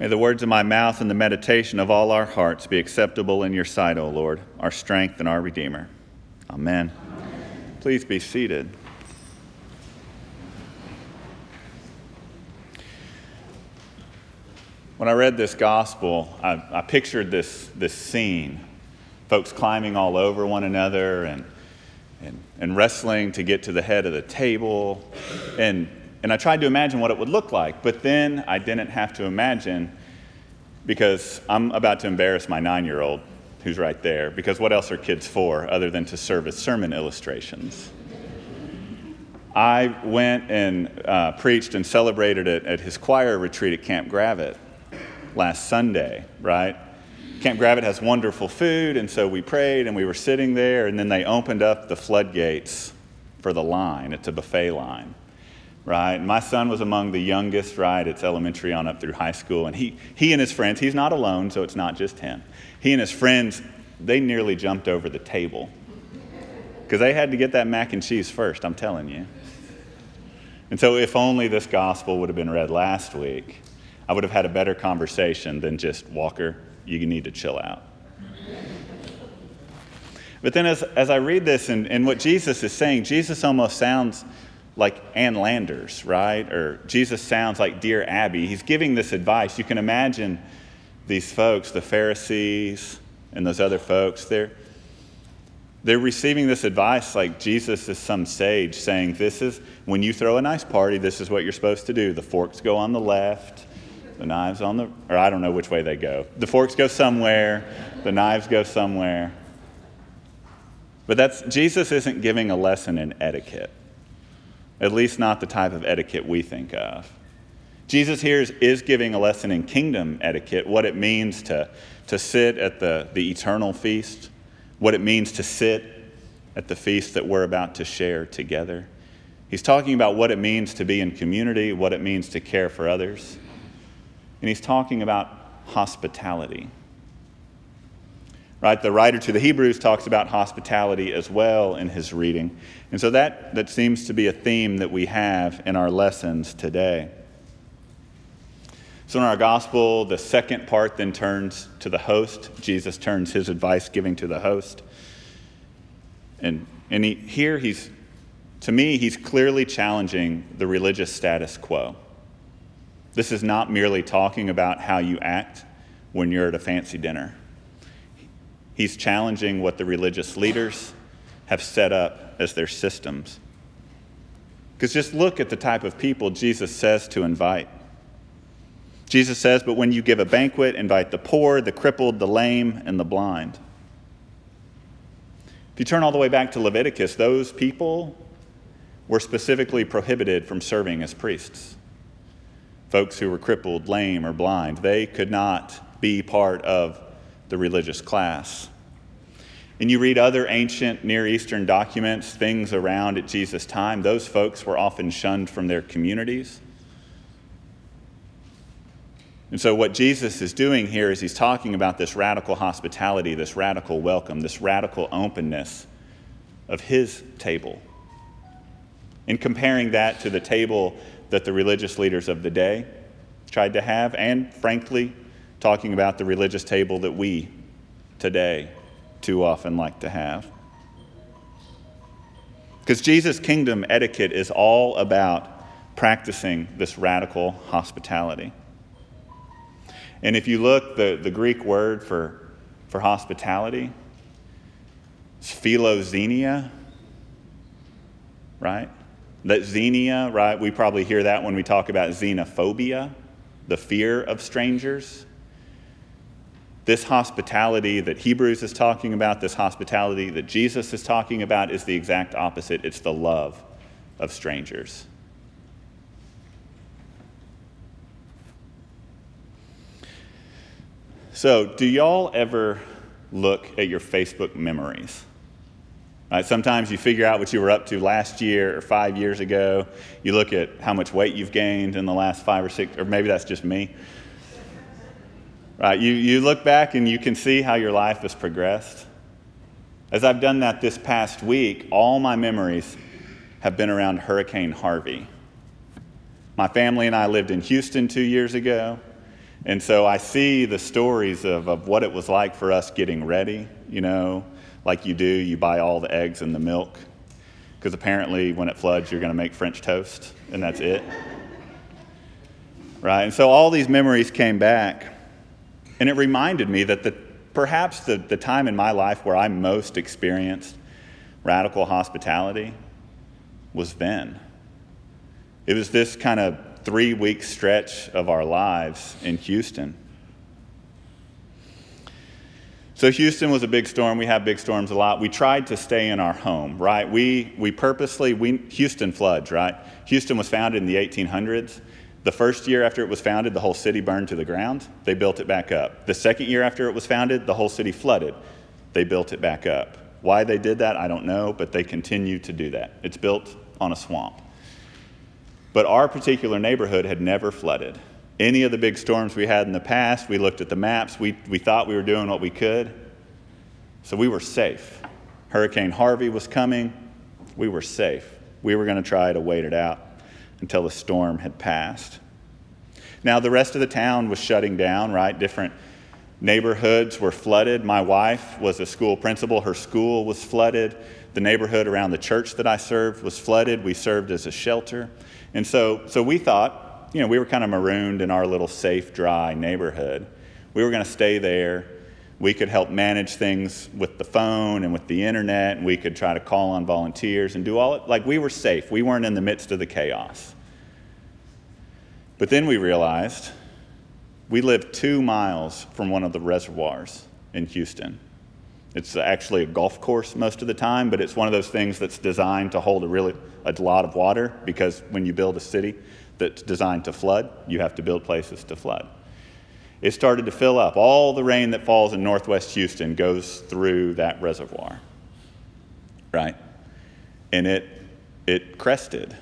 May the words of my mouth and the meditation of all our hearts be acceptable in your sight, O Lord, our strength and our Redeemer. Amen. Amen. Please be seated. When I read this gospel, I, I, pictured this, this scene folks climbing all over one another and, and, and wrestling to get to the head of the table. And, and I tried to imagine what it would look like, but then I didn't have to imagine because I'm about to embarrass my nine year old who's right there. Because what else are kids for other than to serve as sermon illustrations? I went and uh, preached and celebrated it at his choir retreat at Camp Gravatt last Sunday, right? Camp Gravatt has wonderful food, and so we prayed and we were sitting there, and then they opened up the floodgates for the line. It's a buffet line, right? My son was among the youngest, right? It's elementary on up through high school, and he, he and his friends, he's not alone, so it's not just him. He and his friends, they nearly jumped over the table because they had to get that mac and cheese first, I'm telling you. And so, if only this gospel would have been read last week, I would have had a better conversation than just, Walker, you need to chill out. But then, as, as I read this and, and what Jesus is saying, Jesus almost sounds like Ann Landers, right? Or Jesus sounds like Dear Abby. He's giving this advice. You can imagine these folks, the Pharisees and those other folks, they're, they're receiving this advice like Jesus is some sage saying, This is when you throw a nice party, this is what you're supposed to do. The forks go on the left, the knives on the, or I don't know which way they go. The forks go somewhere, the knives go somewhere. But that's, Jesus isn't giving a lesson in etiquette, at least not the type of etiquette we think of. Jesus here is, is giving a lesson in kingdom etiquette, what it means to, to sit at the, the eternal feast, what it means to sit at the feast that we're about to share together. He's talking about what it means to be in community, what it means to care for others and he's talking about hospitality. Right? The writer to the Hebrews talks about hospitality as well in his reading. And so that, that seems to be a theme that we have in our lessons today. So in our gospel, the second part then turns to the host. Jesus turns his advice giving to the host. And, and he, here he's, to me, he's clearly challenging the religious status quo. This is not merely talking about how you act when you're at a fancy dinner. He's challenging what the religious leaders have set up as their systems. Because just look at the type of people Jesus says to invite. Jesus says, But when you give a banquet, invite the poor, the crippled, the lame, and the blind. If you turn all the way back to Leviticus, those people were specifically prohibited from serving as priests folks who were crippled, lame, or blind. They could not be part of the religious class. And you read other ancient Near Eastern documents, things around at Jesus' time, those folks were often shunned from their communities. And so, what Jesus is doing here is he's talking about this radical hospitality, this radical welcome, this radical openness of his table. And comparing that to the table that the religious leaders of the day tried to have, and frankly, talking about the religious table that we today too often like to have. Because Jesus' kingdom etiquette is all about practicing this radical hospitality. And if you look, the, the Greek word for, for hospitality is philoxenia, right? That xenia, right? We probably hear that when we talk about xenophobia, the fear of strangers. This hospitality that Hebrews is talking about, this hospitality that Jesus is talking about, is the exact opposite. It's the love of strangers. So, do y'all ever look at your Facebook memories? Uh, sometimes you figure out what you were up to last year or five years ago. You look at how much weight you've gained in the last five or six, or maybe that's just me. Right? You, you look back and you can see how your life has progressed. As I've done that this past week, all my memories have been around Hurricane Harvey. My family and I lived in Houston two years ago, And so I see the stories of, of what it was like for us getting ready, you know, like you do, you buy all the eggs and the milk, because apparently when it floods, you're going to make French toast, and that's it. right? And so all these memories came back, and it reminded me that the, perhaps the, the time in my life where I most experienced radical hospitality was then. It was this kind of three week stretch of our lives in Houston. So Houston was a big storm. We have big storms a lot. We tried to stay in our home, right? We, we purposely, we, Houston floods, right? Houston was founded in the 1800s. The first year after it was founded, the whole city burned to the ground. They built it back up. The second year after it was founded, the whole city flooded. They built it back up. Why they did that, I don't know, but they continue to do that. It's built on a swamp. But our particular neighborhood had never flooded. Any of the big storms we had in the past, we looked at the maps, we, we thought we were doing what we could. So we were safe. Hurricane Harvey was coming, we were safe. We were going to try to wait it out until the storm had passed. Now, the rest of the town was shutting down, right? Different neighborhoods were flooded. My wife was a school principal, her school was flooded. The neighborhood around the church that I served was flooded. We served as a shelter. And so, so we thought, you know, we were kind of marooned in our little safe, dry neighborhood. We were going to stay there. We could help manage things with the phone and with the internet, and we could try to call on volunteers and do all it. Like we were safe. We weren't in the midst of the chaos. But then we realized we live two miles from one of the reservoirs in Houston. It's actually a golf course most of the time, but it's one of those things that's designed to hold a really a lot of water because when you build a city that's designed to flood, you have to build places to flood. It started to fill up. All the rain that falls in northwest Houston goes through that reservoir. Right? And it it crested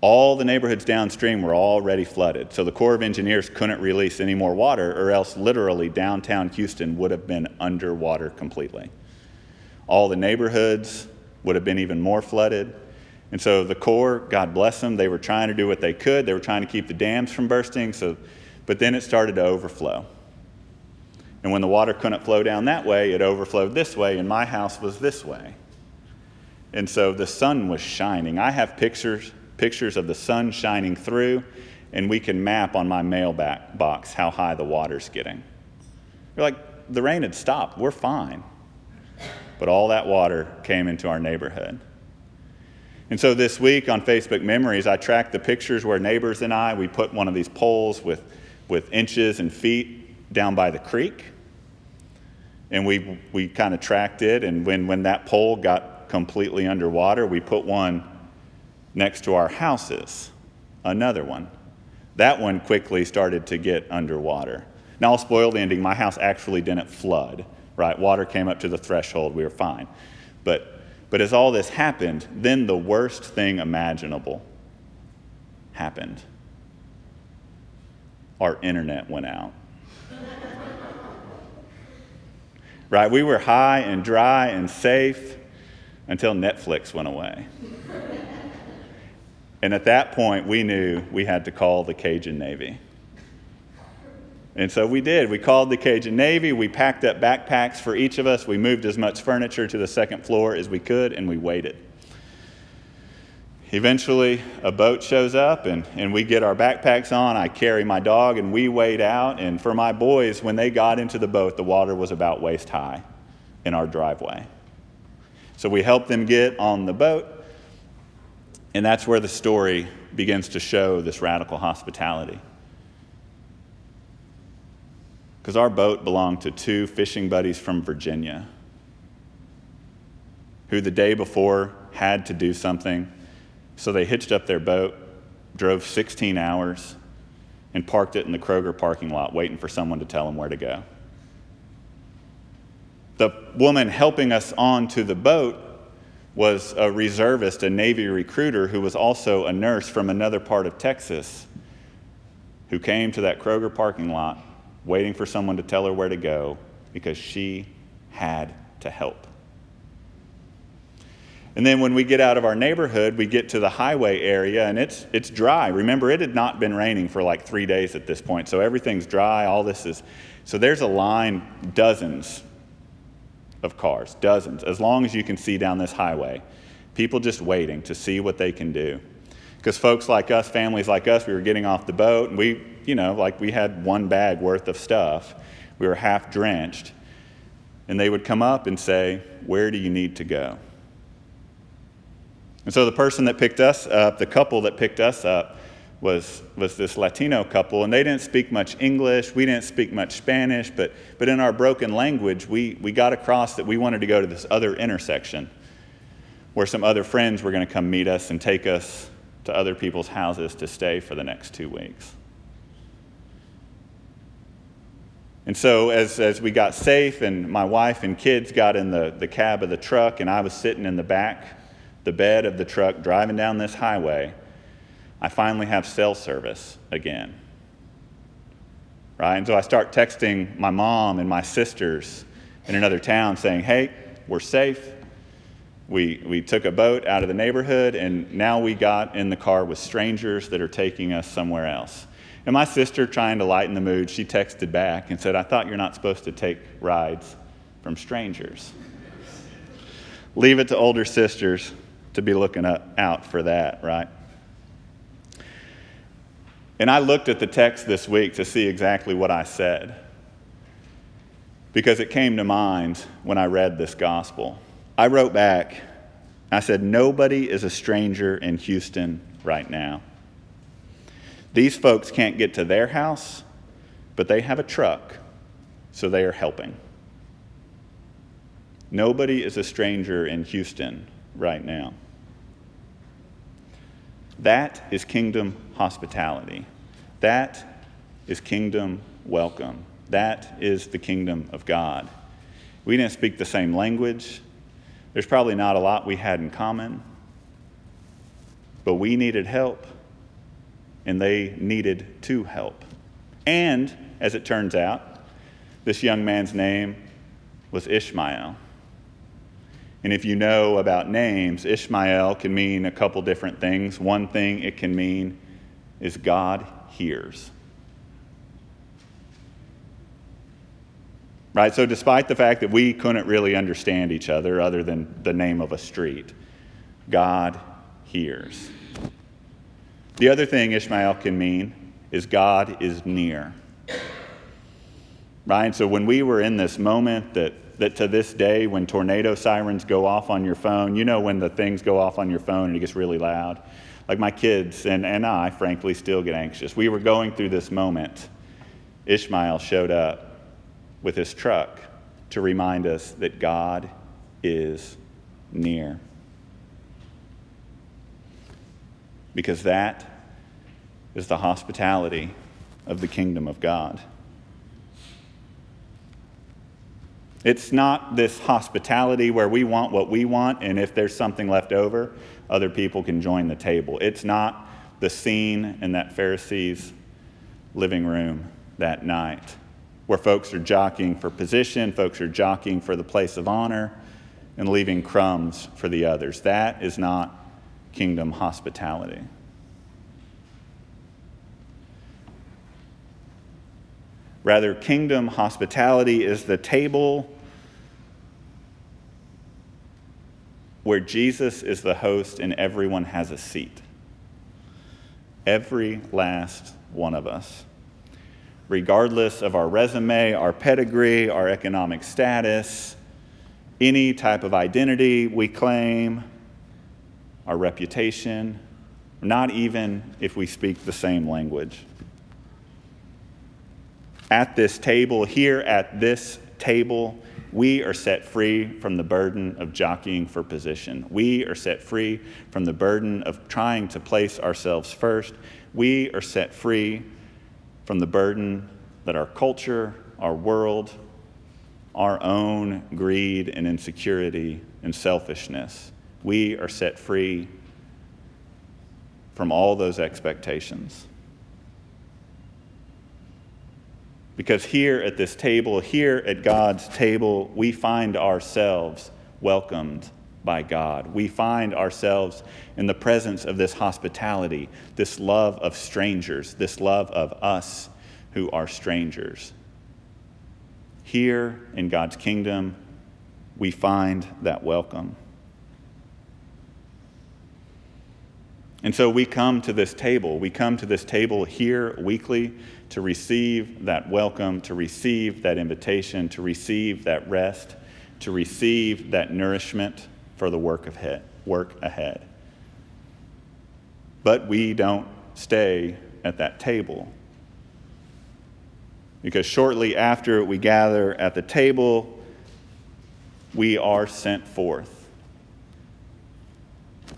all the neighborhoods downstream were already flooded. So the Corps of Engineers couldn't release any more water, or else literally downtown Houston would have been underwater completely. All the neighborhoods would have been even more flooded. And so the Corps, God bless them, they were trying to do what they could. They were trying to keep the dams from bursting. So, but then it started to overflow. And when the water couldn't flow down that way, it overflowed this way, and my house was this way. And so the sun was shining. I have pictures pictures of the sun shining through, and we can map on my mailbox how high the water's getting. You're like, the rain had stopped. We're fine. But all that water came into our neighborhood. And so this week on Facebook Memories, I tracked the pictures where neighbors and I, we put one of these poles with, with inches and feet down by the creek. And we, we kind of tracked it. And when, when that pole got completely underwater, we put one next to our houses, another one. That one quickly started to get underwater. Now, I'll spoil the ending. My house actually didn't flood, right? Water came up to the threshold. We were fine. But, but as all this happened, then the worst thing imaginable happened. Our internet went out. right? We were high and dry and safe until Netflix went away. And at that point, we knew we had to call the Cajun Navy. And so we did. We called the Cajun Navy. We packed up backpacks for each of us. We moved as much furniture to the second floor as we could, and we waited. Eventually, a boat shows up, and, and we get our backpacks on. I carry my dog, and we wade out. And for my boys, when they got into the boat, the water was about waist high in our driveway. So we helped them get on the boat. And that's where the story begins to show this radical hospitality. Because our boat belonged to two fishing buddies from Virginia who the day before had to do something. So they hitched up their boat, drove 16 hours, and parked it in the Kroger parking lot, waiting for someone to tell them where to go. The woman helping us onto the boat was a reservist, a Navy recruiter who was also a nurse from another part of Texas who came to that Kroger parking lot waiting for someone to tell her where to go because she had to help. And then when we get out of our neighborhood, we get to the highway area and it's, it's dry. Remember, it had not been raining for like three days at this point, so everything's dry. All this is. So there's a line, dozens of cars, dozens, as long as you can see down this highway. People just waiting to see what they can do. Because folks like us, families like us, we were getting off the boat and we, you know, like we had one bag worth of stuff. We were half drenched. And they would come up and say, Where do you need to go? And so the person that picked us up, the couple that picked us up, was, was this Latino couple, and they didn't speak much English. We didn't speak much Spanish, but, but in our broken language, we, we got across that we wanted to go to this other intersection where some other friends were going to come meet us and take us to other people's houses to stay for the next two weeks. And so, as, as we got safe, and my wife and kids got in the, the cab of the truck, and I was sitting in the back the bed of the truck driving down this highway, I finally have cell service again. Right? And so I start texting my mom and my sisters in another town saying, hey, we're safe. We, we took a boat out of the neighborhood, and now we got in the car with strangers that are taking us somewhere else. And my sister, trying to lighten the mood, she texted back and said, I thought you're not supposed to take rides from strangers. Leave it to older sisters to be looking out for that, right? And I looked at the text this week to see exactly what I said because it came to mind when I read this gospel. I wrote back, I said, Nobody is a stranger in Houston right now. These folks can't get to their house, but they have a truck, so they are helping. Nobody is a stranger in Houston right now. That is kingdom hospitality. That is kingdom welcome. That is the kingdom of God. We didn't speak the same language. There's probably not a lot we had in common, but we needed help, and they needed to help. And, as it turns out, this young man's name was Ishmael. And if you know about names, Ishmael can mean a couple different things. One thing it can mean is God hears. Right? So, despite the fact that we couldn't really understand each other other than the name of a street, God hears. The other thing Ishmael can mean is God is near. Right? So, when we were in this moment that that to this day, when tornado sirens go off on your phone, you know when the things go off on your phone and it gets really loud? Like my kids and, and I, frankly, still get anxious. We were going through this moment. Ishmael showed up with his truck to remind us that God is near. Because that is the hospitality of the kingdom of God. It's not this hospitality where we want what we want, and if there's something left over, other people can join the table. It's not the scene in that Pharisee's living room that night where folks are jockeying for position, folks are jockeying for the place of honor, and leaving crumbs for the others. That is not kingdom hospitality. Rather, kingdom hospitality is the table where Jesus is the host and everyone has a seat. Every last one of us. Regardless of our resume, our pedigree, our economic status, any type of identity we claim, our reputation, not even if we speak the same language. At this table, here at this table, we are set free from the burden of jockeying for position. We are set free from the burden of trying to place ourselves first. We are set free from the burden that our culture, our world, our own greed and insecurity and selfishness, we are set free from all those expectations. Because here at this table, here at God's table, we find ourselves welcomed by God. We find ourselves in the presence of this hospitality, this love of strangers, this love of us who are strangers. Here in God's kingdom, we find that welcome. And so we come to this table. We come to this table here weekly to receive that welcome, to receive that invitation, to receive that rest, to receive that nourishment for the work, he- work ahead. But we don't stay at that table. Because shortly after we gather at the table, we are sent forth.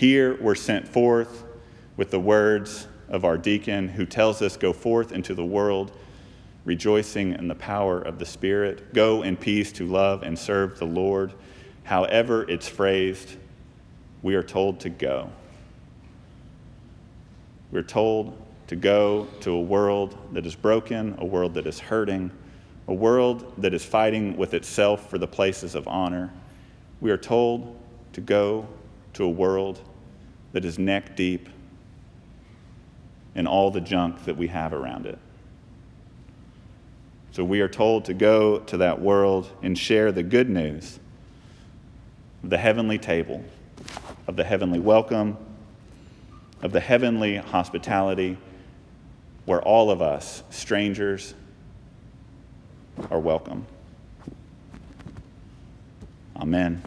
Here we're sent forth with the words of our deacon who tells us, Go forth into the world, rejoicing in the power of the Spirit. Go in peace to love and serve the Lord. However, it's phrased, we are told to go. We're told to go to a world that is broken, a world that is hurting, a world that is fighting with itself for the places of honor. We are told to go to a world that is neck deep in all the junk that we have around it. So we are told to go to that world and share the good news of the heavenly table, of the heavenly welcome, of the heavenly hospitality, where all of us, strangers, are welcome. Amen.